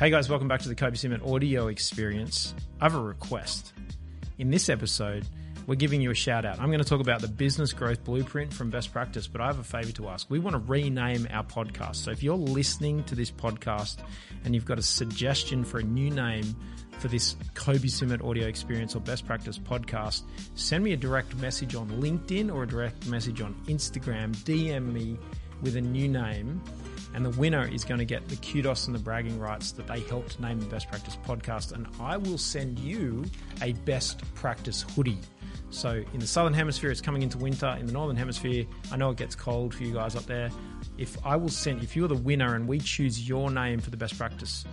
Hey guys, welcome back to the Kobe Simmet audio experience. I have a request. In this episode, we're giving you a shout out. I'm going to talk about the business growth blueprint from best practice, but I have a favor to ask. We want to rename our podcast. So if you're listening to this podcast and you've got a suggestion for a new name for this Kobe Simmet audio experience or best practice podcast, send me a direct message on LinkedIn or a direct message on Instagram. DM me with a new name and the winner is going to get the kudos and the bragging rights that they helped name the Best Practice podcast. And I will send you a Best Practice hoodie. So in the southern hemisphere, it's coming into winter. In the northern hemisphere, I know it gets cold for you guys up there. If I will send, if you're the winner and we choose your name for the Best Practice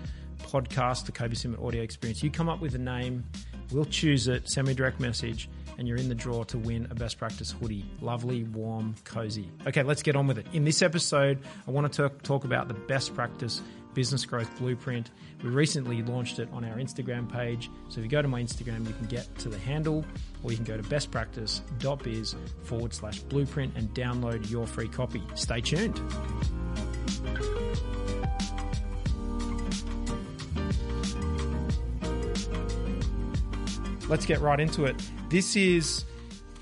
podcast, the Kobe Simmet audio experience, you come up with a name, we'll choose it, send me a direct message and you're in the draw to win a best practice hoodie. Lovely, warm, cozy. Okay, let's get on with it. In this episode, I want to talk about the best practice business growth blueprint. We recently launched it on our Instagram page. So if you go to my Instagram, you can get to the handle or you can go to bestpractice.biz forward slash blueprint and download your free copy. Stay tuned. Let's get right into it. This is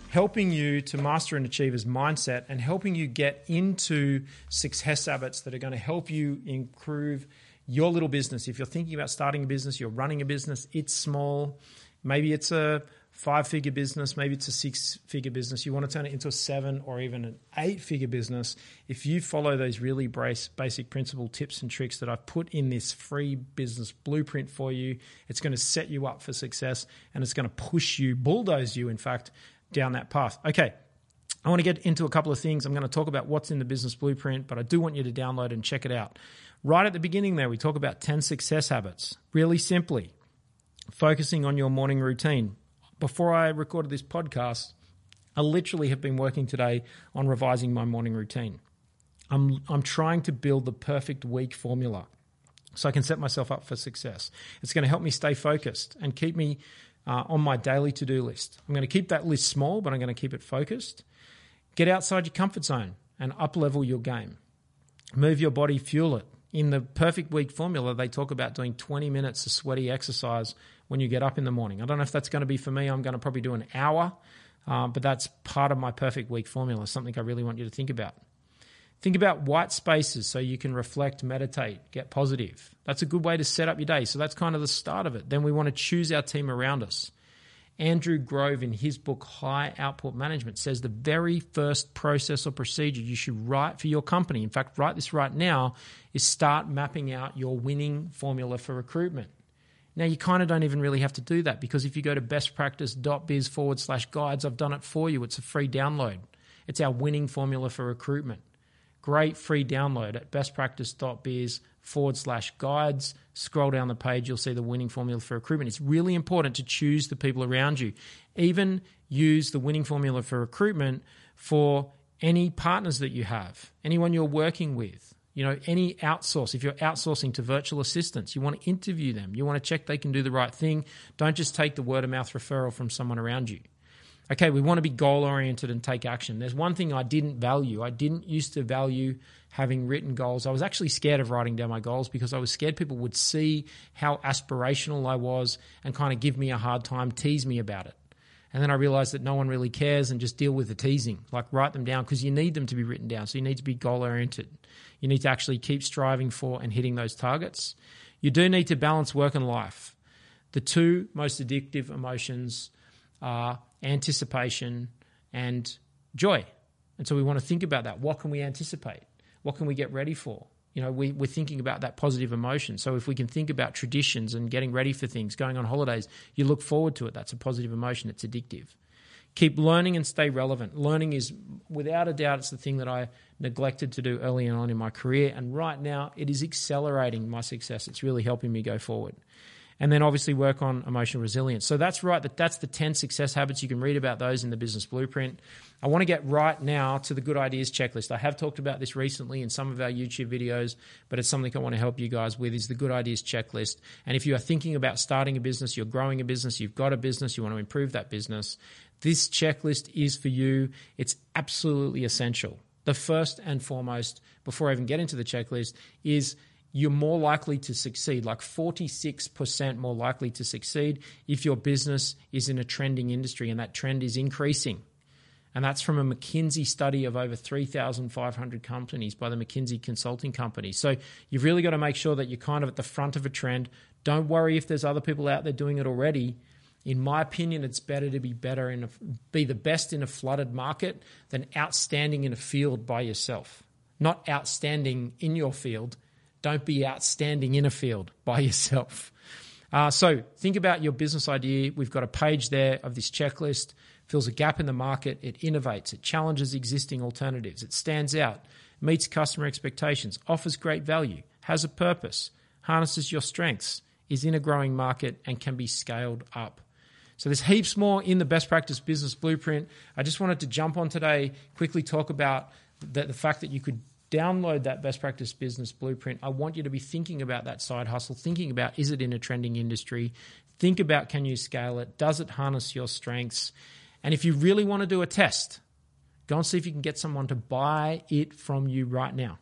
helping you to master an achiever's mindset and helping you get into success habits that are going to help you improve your little business. If you're thinking about starting a business, you're running a business, it's small, maybe it's a five figure business, maybe it's a six figure business, you want to turn it into a seven or even an eight figure business, if you follow those really basic principle tips and tricks that I've put in this free business blueprint for you, it's going to set you up for success and it's going to push you, bulldoze you, in fact, down that path. Okay. I want to get into a couple of things. I'm going to talk about what's in the business blueprint, but I do want you to download and check it out. Right at the beginning, there, we talk about 10 success habits. Really simply, focusing on your morning routine before I recorded this podcast, I literally have been working today on revising my morning routine. I'm, I'm trying to build the perfect week formula so I can set myself up for success. It's going to help me stay focused and keep me uh, on my daily to do list. I'm going to keep that list small, but I'm going to keep it focused. Get outside your comfort zone and up level your game. Move your body, fuel it. In the perfect week formula, they talk about doing 20 minutes of sweaty exercise when you get up in the morning. I don't know if that's going to be for me. I'm going to probably do an hour, uh, but that's part of my perfect week formula, something I really want you to think about. Think about white spaces so you can reflect, meditate, get positive. That's a good way to set up your day. So that's kind of the start of it. Then we want to choose our team around us. Andrew Grove, in his book High Output Management, says the very first process or procedure you should write for your company, in fact, write this right now, is start mapping out your winning formula for recruitment. Now, you kind of don't even really have to do that because if you go to bestpractice.biz forward slash guides, I've done it for you. It's a free download. It's our winning formula for recruitment. Great free download at bestpractice.biz forward slash guides. Scroll down the page, you'll see the winning formula for recruitment. It's really important to choose the people around you. Even use the winning formula for recruitment for any partners that you have, anyone you're working with. You know, any outsource, if you're outsourcing to virtual assistants, you want to interview them. You want to check they can do the right thing. Don't just take the word of mouth referral from someone around you. Okay, we want to be goal oriented and take action. There's one thing I didn't value. I didn't used to value having written goals. I was actually scared of writing down my goals because I was scared people would see how aspirational I was and kind of give me a hard time, tease me about it. And then I realized that no one really cares and just deal with the teasing. Like write them down because you need them to be written down. So you need to be goal oriented. You need to actually keep striving for and hitting those targets. You do need to balance work and life. The two most addictive emotions are anticipation and joy. And so we want to think about that. What can we anticipate? What can we get ready for? You know, we, we're thinking about that positive emotion. So if we can think about traditions and getting ready for things, going on holidays, you look forward to it. That's a positive emotion. It's addictive. Keep learning and stay relevant. Learning is, without a doubt, it's the thing that I neglected to do early on in my career. And right now, it is accelerating my success. It's really helping me go forward. And then obviously work on emotional resilience. So that's right. That that's the 10 success habits. You can read about those in the business blueprint. I want to get right now to the good ideas checklist. I have talked about this recently in some of our YouTube videos, but it's something I want to help you guys with is the good ideas checklist. And if you are thinking about starting a business, you're growing a business, you've got a business, you want to improve that business, this checklist is for you. It's absolutely essential. The first and foremost, before I even get into the checklist, is you're more likely to succeed, like 46% more likely to succeed if your business is in a trending industry and that trend is increasing. And that's from a McKinsey study of over 3,500 companies by the McKinsey Consulting Company. So you've really got to make sure that you're kind of at the front of a trend. Don't worry if there's other people out there doing it already. In my opinion, it's better to be better in a, be the best in a flooded market than outstanding in a field by yourself. Not outstanding in your field. Don't be outstanding in a field by yourself. Uh, so think about your business idea. We've got a page there of this checklist. Fills a gap in the market, it innovates, it challenges existing alternatives, it stands out, meets customer expectations, offers great value, has a purpose, harnesses your strengths, is in a growing market, and can be scaled up. So there's heaps more in the best practice business blueprint. I just wanted to jump on today, quickly talk about the, the fact that you could download that best practice business blueprint. I want you to be thinking about that side hustle, thinking about is it in a trending industry? Think about can you scale it? Does it harness your strengths? And if you really want to do a test, go and see if you can get someone to buy it from you right now.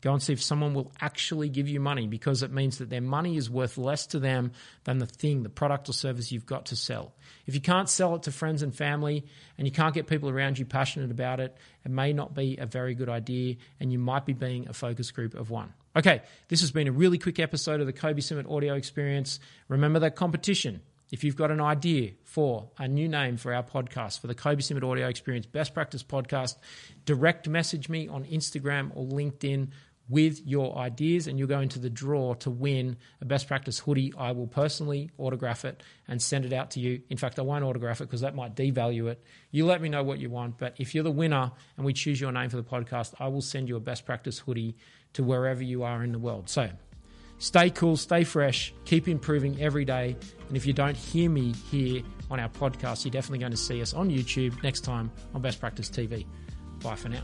Go and see if someone will actually give you money because it means that their money is worth less to them than the thing, the product or service you've got to sell. If you can't sell it to friends and family and you can't get people around you passionate about it, it may not be a very good idea and you might be being a focus group of one. Okay, this has been a really quick episode of the Kobe Summit audio experience. Remember that competition. If you've got an idea for a new name for our podcast, for the Kobe Simmet Audio Experience Best Practice Podcast, direct message me on Instagram or LinkedIn with your ideas, and you'll go into the draw to win a best practice hoodie. I will personally autograph it and send it out to you. In fact, I won't autograph it because that might devalue it. You let me know what you want, but if you're the winner and we choose your name for the podcast, I will send you a best practice hoodie to wherever you are in the world. So, Stay cool, stay fresh, keep improving every day. And if you don't hear me here on our podcast, you're definitely going to see us on YouTube next time on Best Practice TV. Bye for now.